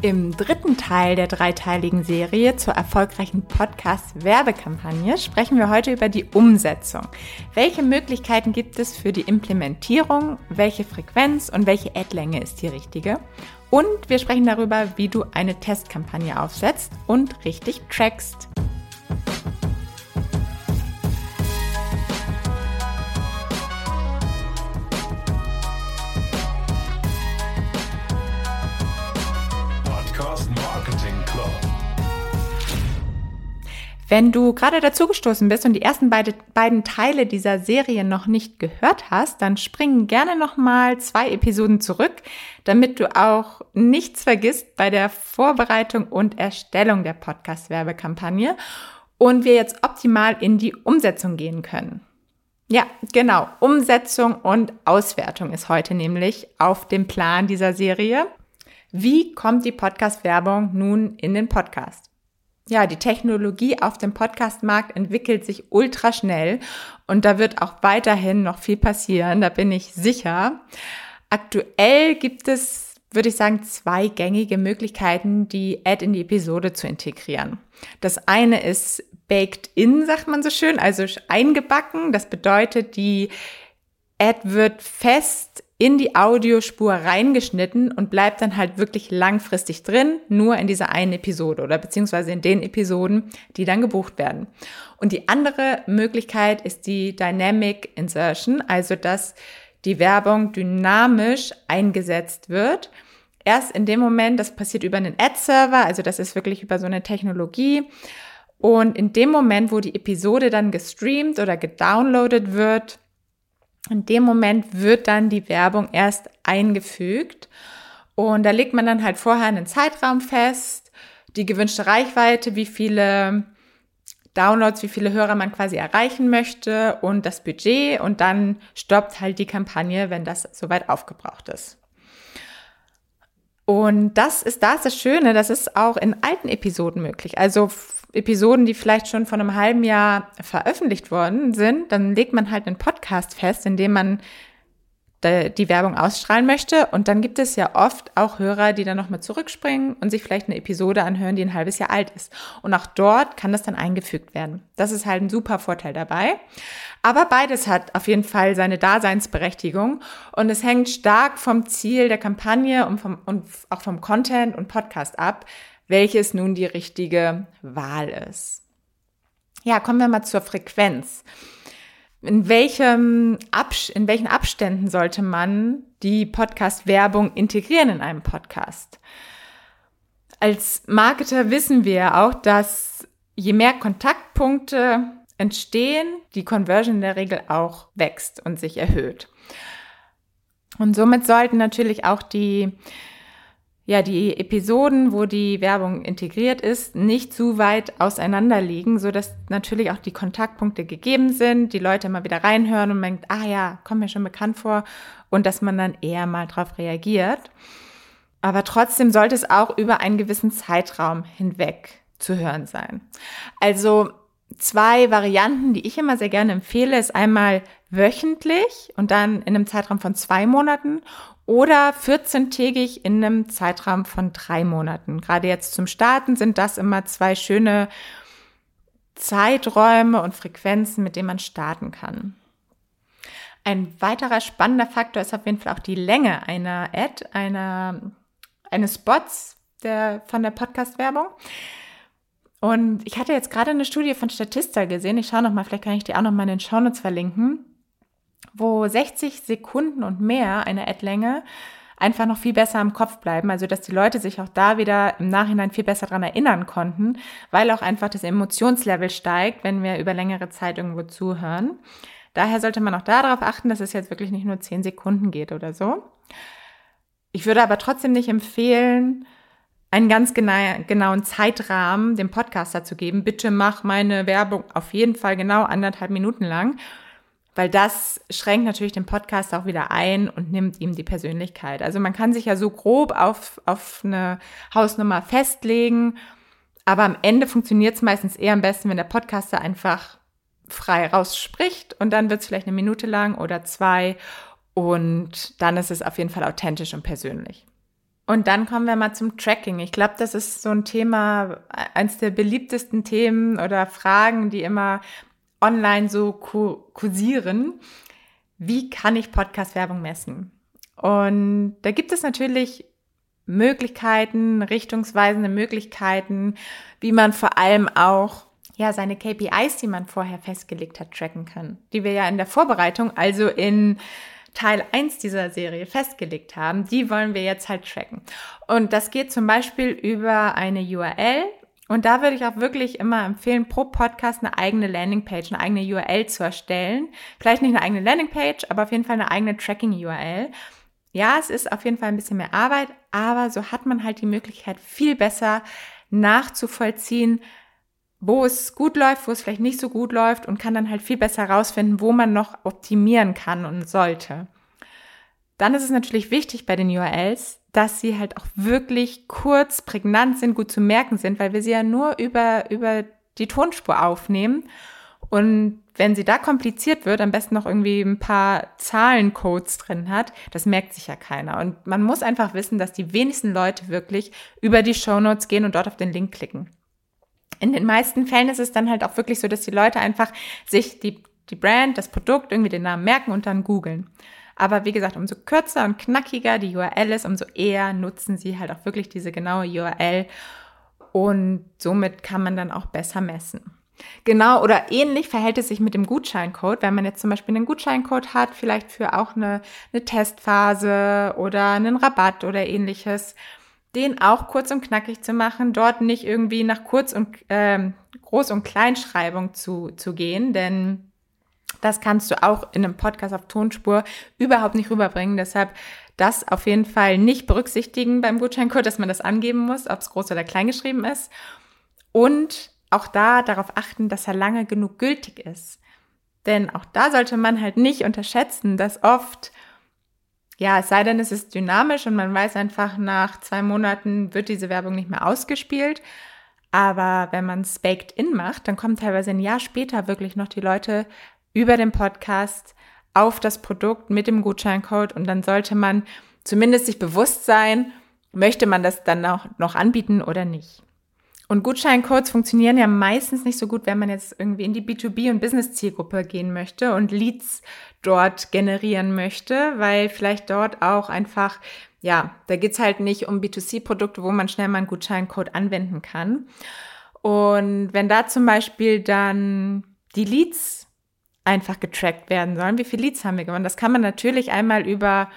Im dritten Teil der dreiteiligen Serie zur erfolgreichen Podcast-Werbekampagne sprechen wir heute über die Umsetzung. Welche Möglichkeiten gibt es für die Implementierung? Welche Frequenz und welche Ad-Länge ist die richtige? Und wir sprechen darüber, wie du eine Testkampagne aufsetzt und richtig trackst. Wenn du gerade dazugestoßen bist und die ersten beide, beiden Teile dieser Serie noch nicht gehört hast, dann spring gerne nochmal zwei Episoden zurück, damit du auch nichts vergisst bei der Vorbereitung und Erstellung der Podcast-Werbekampagne und wir jetzt optimal in die Umsetzung gehen können. Ja, genau. Umsetzung und Auswertung ist heute nämlich auf dem Plan dieser Serie. Wie kommt die Podcast-Werbung nun in den Podcast? Ja, die Technologie auf dem Podcast-Markt entwickelt sich ultra schnell und da wird auch weiterhin noch viel passieren, da bin ich sicher. Aktuell gibt es, würde ich sagen, zwei gängige Möglichkeiten, die Ad in die Episode zu integrieren. Das eine ist baked in, sagt man so schön, also eingebacken. Das bedeutet, die Ad wird fest in die Audiospur reingeschnitten und bleibt dann halt wirklich langfristig drin, nur in dieser einen Episode oder beziehungsweise in den Episoden, die dann gebucht werden. Und die andere Möglichkeit ist die Dynamic Insertion, also dass die Werbung dynamisch eingesetzt wird. Erst in dem Moment, das passiert über einen Ad-Server, also das ist wirklich über so eine Technologie. Und in dem Moment, wo die Episode dann gestreamt oder gedownloadet wird, in dem Moment wird dann die Werbung erst eingefügt und da legt man dann halt vorher einen Zeitraum fest, die gewünschte Reichweite, wie viele Downloads, wie viele Hörer man quasi erreichen möchte und das Budget und dann stoppt halt die Kampagne, wenn das soweit aufgebraucht ist. Und das ist das, das Schöne, das ist auch in alten Episoden möglich. Also Episoden, die vielleicht schon vor einem halben Jahr veröffentlicht worden sind, dann legt man halt einen Podcast fest, in dem man die Werbung ausstrahlen möchte. Und dann gibt es ja oft auch Hörer, die dann nochmal zurückspringen und sich vielleicht eine Episode anhören, die ein halbes Jahr alt ist. Und auch dort kann das dann eingefügt werden. Das ist halt ein super Vorteil dabei. Aber beides hat auf jeden Fall seine Daseinsberechtigung und es hängt stark vom Ziel der Kampagne und, vom, und auch vom Content und Podcast ab, welches nun die richtige Wahl ist. Ja, kommen wir mal zur Frequenz. In, welchem Abs in welchen Abständen sollte man die Podcast-Werbung integrieren in einem Podcast? Als Marketer wissen wir auch, dass je mehr Kontaktpunkte entstehen, die Conversion in der Regel auch wächst und sich erhöht. Und somit sollten natürlich auch die ja, die Episoden, wo die Werbung integriert ist, nicht zu weit auseinander liegen, so dass natürlich auch die Kontaktpunkte gegeben sind, die Leute immer wieder reinhören und denkt, ah ja, kommt mir schon bekannt vor und dass man dann eher mal drauf reagiert. Aber trotzdem sollte es auch über einen gewissen Zeitraum hinweg zu hören sein. Also zwei Varianten, die ich immer sehr gerne empfehle, ist einmal wöchentlich und dann in einem Zeitraum von zwei Monaten oder 14-tägig in einem Zeitraum von drei Monaten. Gerade jetzt zum Starten sind das immer zwei schöne Zeiträume und Frequenzen, mit denen man starten kann. Ein weiterer spannender Faktor ist auf jeden Fall auch die Länge einer Ad, einer, eines Spots der, von der Podcast-Werbung. Und ich hatte jetzt gerade eine Studie von Statista gesehen. Ich schaue nochmal, vielleicht kann ich die auch nochmal in den Shownotes verlinken wo 60 Sekunden und mehr eine Ad-Länge einfach noch viel besser im Kopf bleiben, also dass die Leute sich auch da wieder im Nachhinein viel besser dran erinnern konnten, weil auch einfach das Emotionslevel steigt, wenn wir über längere Zeit irgendwo zuhören. Daher sollte man auch darauf achten, dass es jetzt wirklich nicht nur 10 Sekunden geht oder so. Ich würde aber trotzdem nicht empfehlen, einen ganz genauen Zeitrahmen dem Podcaster zu geben. Bitte mach meine Werbung auf jeden Fall genau anderthalb Minuten lang, weil das schränkt natürlich den Podcast auch wieder ein und nimmt ihm die Persönlichkeit. Also man kann sich ja so grob auf, auf eine Hausnummer festlegen, aber am Ende funktioniert es meistens eher am besten, wenn der Podcaster einfach frei rausspricht und dann wird es vielleicht eine Minute lang oder zwei und dann ist es auf jeden Fall authentisch und persönlich. Und dann kommen wir mal zum Tracking. Ich glaube, das ist so ein Thema, eins der beliebtesten Themen oder Fragen, die immer online so kursieren. Wie kann ich Podcast-Werbung messen? Und da gibt es natürlich Möglichkeiten, richtungsweisende Möglichkeiten, wie man vor allem auch ja seine KPIs, die man vorher festgelegt hat, tracken kann, die wir ja in der Vorbereitung, also in Teil 1 dieser Serie festgelegt haben, die wollen wir jetzt halt tracken. Und das geht zum Beispiel über eine URL. Und da würde ich auch wirklich immer empfehlen, pro Podcast eine eigene Landingpage, eine eigene URL zu erstellen. Vielleicht nicht eine eigene Landingpage, aber auf jeden Fall eine eigene Tracking-URL. Ja, es ist auf jeden Fall ein bisschen mehr Arbeit, aber so hat man halt die Möglichkeit, viel besser nachzuvollziehen, wo es gut läuft, wo es vielleicht nicht so gut läuft und kann dann halt viel besser herausfinden, wo man noch optimieren kann und sollte. Dann ist es natürlich wichtig bei den URLs, dass sie halt auch wirklich kurz, prägnant sind, gut zu merken sind, weil wir sie ja nur über, über die Tonspur aufnehmen. Und wenn sie da kompliziert wird, am besten noch irgendwie ein paar Zahlencodes drin hat, das merkt sich ja keiner. Und man muss einfach wissen, dass die wenigsten Leute wirklich über die Shownotes gehen und dort auf den Link klicken in den meisten Fällen ist es dann halt auch wirklich so, dass die Leute einfach sich die, die Brand, das Produkt, irgendwie den Namen merken und dann googeln. Aber wie gesagt, umso kürzer und knackiger die URL ist, umso eher nutzen sie halt auch wirklich diese genaue URL und somit kann man dann auch besser messen. Genau oder ähnlich verhält es sich mit dem Gutscheincode. Wenn man jetzt zum Beispiel einen Gutscheincode hat, vielleicht für auch eine, eine Testphase oder einen Rabatt oder ähnliches, den auch kurz und knackig zu machen, dort nicht irgendwie nach Kurz- und ähm, Groß- und Kleinschreibung zu, zu gehen, denn das kannst du auch in einem Podcast auf Tonspur überhaupt nicht rüberbringen. Deshalb das auf jeden Fall nicht berücksichtigen beim Gutscheincode, dass man das angeben muss, ob es groß oder klein geschrieben ist. Und auch da darauf achten, dass er lange genug gültig ist. Denn auch da sollte man halt nicht unterschätzen, dass oft ja, es sei denn, es ist dynamisch und man weiß einfach, nach zwei Monaten wird diese Werbung nicht mehr ausgespielt. Aber wenn man es baked in macht, dann kommen teilweise ein Jahr später wirklich noch die Leute über den Podcast auf das Produkt mit dem Gutscheincode und dann sollte man zumindest sich bewusst sein, möchte man das dann auch noch anbieten oder nicht. Und Gutscheincodes funktionieren ja meistens nicht so gut, wenn man jetzt irgendwie in die B2B- und Business-Zielgruppe gehen möchte und Leads dort generieren möchte, weil vielleicht dort auch einfach, ja, da geht's halt nicht um B2C-Produkte, wo man schnell mal einen Gutscheincode anwenden kann. Und wenn da zum Beispiel dann die Leads einfach getrackt werden sollen, wie viele Leads haben wir gewonnen? Das kann man natürlich einmal über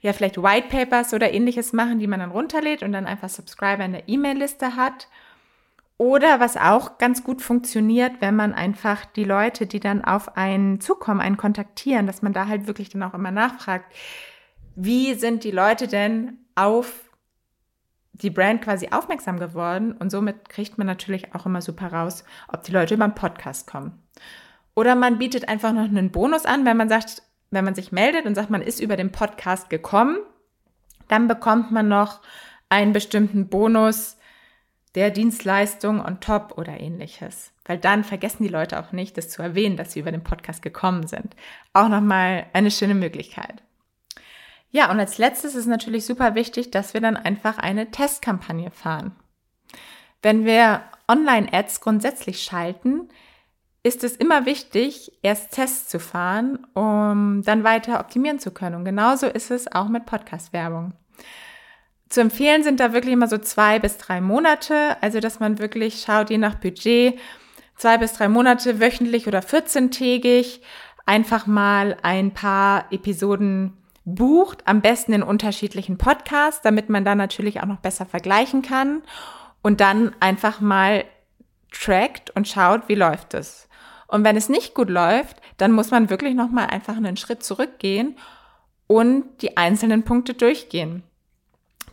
ja, vielleicht White Papers oder ähnliches machen, die man dann runterlädt und dann einfach Subscriber in der E-Mail-Liste hat. Oder was auch ganz gut funktioniert, wenn man einfach die Leute, die dann auf einen zukommen, einen kontaktieren, dass man da halt wirklich dann auch immer nachfragt, wie sind die Leute denn auf die Brand quasi aufmerksam geworden und somit kriegt man natürlich auch immer super raus, ob die Leute über einen Podcast kommen. Oder man bietet einfach noch einen Bonus an, wenn man sagt, wenn man sich meldet und sagt, man ist über den Podcast gekommen, dann bekommt man noch einen bestimmten Bonus, der Dienstleistung on top oder ähnliches. Weil dann vergessen die Leute auch nicht, das zu erwähnen, dass sie über den Podcast gekommen sind. Auch nochmal eine schöne Möglichkeit. Ja, und als letztes ist natürlich super wichtig, dass wir dann einfach eine Testkampagne fahren. Wenn wir Online-Ads grundsätzlich schalten, ist es immer wichtig, erst Tests zu fahren, um dann weiter optimieren zu können. Und genauso ist es auch mit Podcast-Werbung. Zu empfehlen sind da wirklich immer so zwei bis drei Monate, also dass man wirklich schaut, je nach Budget, zwei bis drei Monate wöchentlich oder 14-tägig einfach mal ein paar Episoden bucht, am besten in unterschiedlichen Podcasts, damit man dann natürlich auch noch besser vergleichen kann und dann einfach mal trackt und schaut, wie läuft es. Und wenn es nicht gut läuft, dann muss man wirklich noch mal einfach einen Schritt zurückgehen und die einzelnen Punkte durchgehen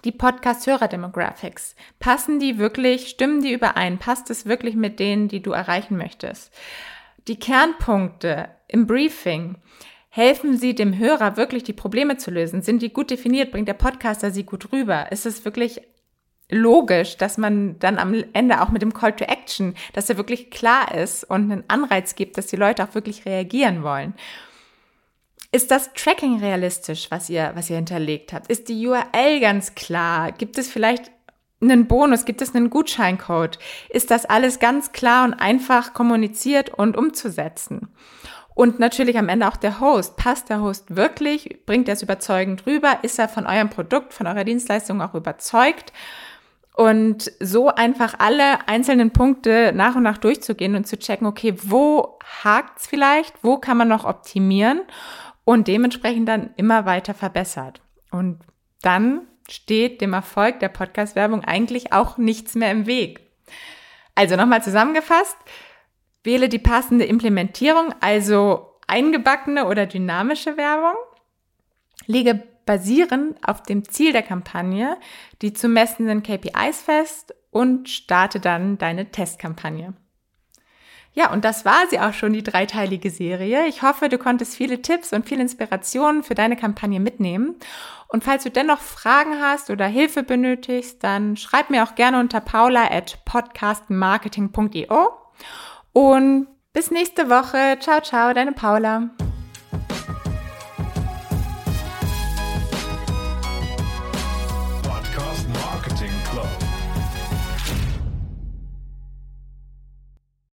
die Podcast-Hörer-Demographics. Passen die wirklich, stimmen die überein? Passt es wirklich mit denen, die du erreichen möchtest? Die Kernpunkte im Briefing. Helfen sie dem Hörer wirklich die Probleme zu lösen? Sind die gut definiert? Bringt der Podcaster sie gut rüber? Ist es wirklich logisch, dass man dann am Ende auch mit dem Call to Action, dass er wirklich klar ist und einen Anreiz gibt, dass die Leute auch wirklich reagieren wollen? Ist das Tracking realistisch, was ihr, was ihr hinterlegt habt? Ist die URL ganz klar? Gibt es vielleicht einen Bonus? Gibt es einen Gutscheincode? Ist das alles ganz klar und einfach kommuniziert und umzusetzen? Und natürlich am Ende auch der Host. Passt der Host wirklich? Bringt er es überzeugend rüber? Ist er von eurem Produkt, von eurer Dienstleistung auch überzeugt? Und so einfach alle einzelnen Punkte nach und nach durchzugehen und zu checken, okay, wo hakt's vielleicht? Wo kann man noch optimieren? Und dementsprechend dann immer weiter verbessert. Und dann steht dem Erfolg der Podcast-Werbung eigentlich auch nichts mehr im Weg. Also nochmal zusammengefasst, wähle die passende Implementierung, also eingebackene oder dynamische Werbung, lege basierend auf dem Ziel der Kampagne die zu messenden KPIs fest und starte dann deine Testkampagne. Ja, und das war sie auch schon, die dreiteilige Serie. Ich hoffe, du konntest viele Tipps und viel Inspiration für deine Kampagne mitnehmen. Und falls du dennoch Fragen hast oder Hilfe benötigst, dann schreib mir auch gerne unter paula at podcastmarketing.io. Und bis nächste Woche. Ciao, ciao, deine Paula.